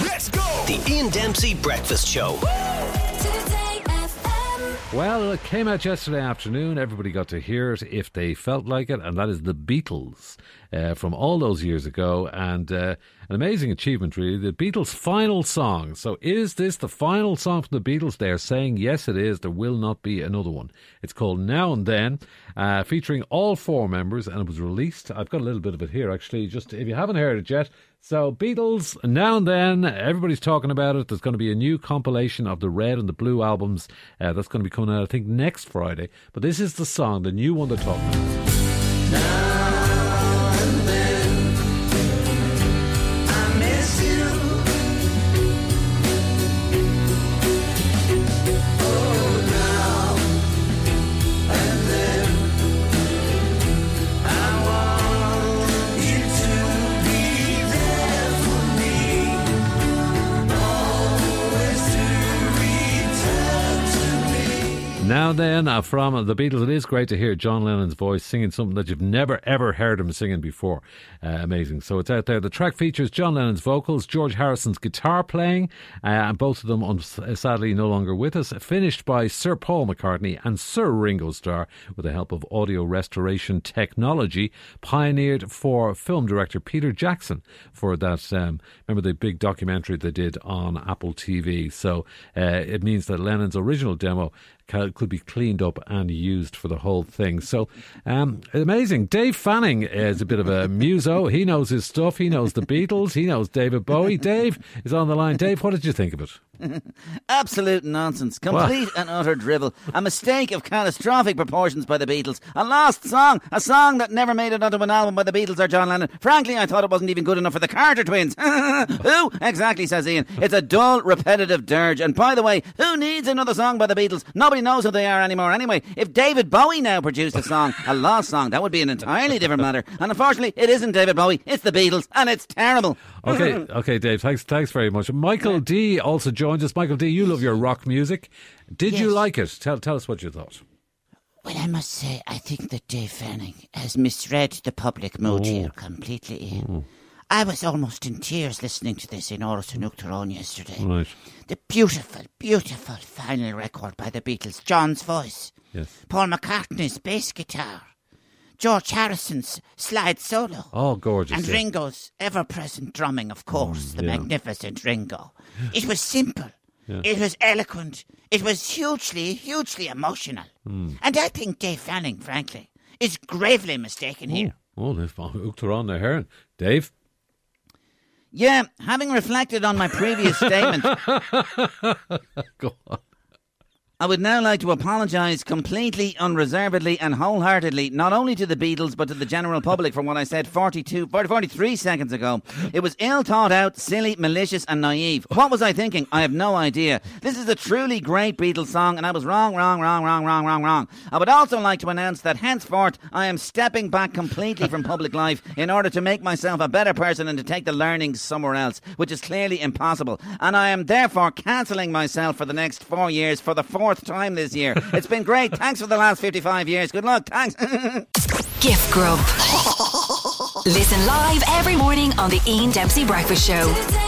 Let's go! The Ian Dempsey Breakfast Show. Well, it came out yesterday afternoon. Everybody got to hear it if they felt like it, and that is the Beatles uh, from all those years ago. And uh, an amazing achievement, really. The Beatles' final song. So, is this the final song from the Beatles? They are saying yes, it is. There will not be another one. It's called Now and Then, uh, featuring all four members, and it was released. I've got a little bit of it here, actually. Just if you haven't heard it yet, so, Beatles, now and then, everybody's talking about it. There's going to be a new compilation of the Red and the Blue albums uh, that's going to be coming out, I think, next Friday. But this is the song, the new one they're talking about. Now Now then, uh, from the Beatles, it is great to hear John Lennon's voice singing something that you've never ever heard him singing before. Uh, amazing. So it's out there. The track features John Lennon's vocals, George Harrison's guitar playing, uh, and both of them, um, sadly, no longer with us. Finished by Sir Paul McCartney and Sir Ringo Starr with the help of audio restoration technology pioneered for film director Peter Jackson for that. Um, remember the big documentary they did on Apple TV. So uh, it means that Lennon's original demo could be cleaned up and used for the whole thing. So um, amazing. Dave Fanning is a bit of a muso. He knows his stuff. He knows the Beatles. He knows David Bowie. Dave is on the line. Dave, what did you think of it? Absolute nonsense. Complete and utter drivel. A mistake of catastrophic proportions by the Beatles. A lost song. A song that never made it onto an album by the Beatles or John Lennon. Frankly, I thought it wasn't even good enough for the Carter twins. who? Exactly, says Ian. It's a dull, repetitive dirge. And by the way, who needs another song by the Beatles? Nobody knows who they are anymore anyway. If David Bowie now produced a song, a lost song, that would be an entirely different matter. And unfortunately, it isn't David Bowie. It's the Beatles. And it's terrible. Okay, okay, Dave. Thanks, thanks very much. Michael D also joins us. Michael D, you love your rock music. Did Yes. you like it? Tell, tell us what you thought. Well, I must say, I think that Dave Fanning has misread the public mood Oh. here completely. Ian. I was almost in tears listening to this in Áras an Uachtaráin yesterday. Right. The beautiful, beautiful final record by the Beatles. John's voice. Yes. Paul McCartney's bass guitar. George Harrison's slide solo. Oh, gorgeous. And yeah. Mm, Ringo's ever present drumming, of course, the yeah. magnificent Ringo. It was simple. Yeah. It was eloquent. It was hugely, hugely emotional. Mm. And I think Dave Fanning, frankly, is gravely mistaken here. Oh, they've hooked her on the heron. Dave? Yeah, having reflected on my previous statement, Go on. I would now like to apologise completely, unreservedly, and wholeheartedly, not only to the Beatles, but to the general public for what I said 42, 40, 43 seconds ago. It was ill thought out, silly, malicious, and naive. What was I thinking? I have no idea. This is a truly great Beatles song, and I was wrong, wrong, wrong, wrong, wrong, wrong, wrong. I would also like to announce that henceforth I am stepping back completely from public life in order to make myself a better person and to take the learnings somewhere else, which is clearly impossible. And I am therefore cancelling myself for the next four years for the fourth time this year. It's been great. Thanks for the last 55 years. Good luck. Thanks. Gift Grub. Listen live every morning on the Ian Dempsey Breakfast Show.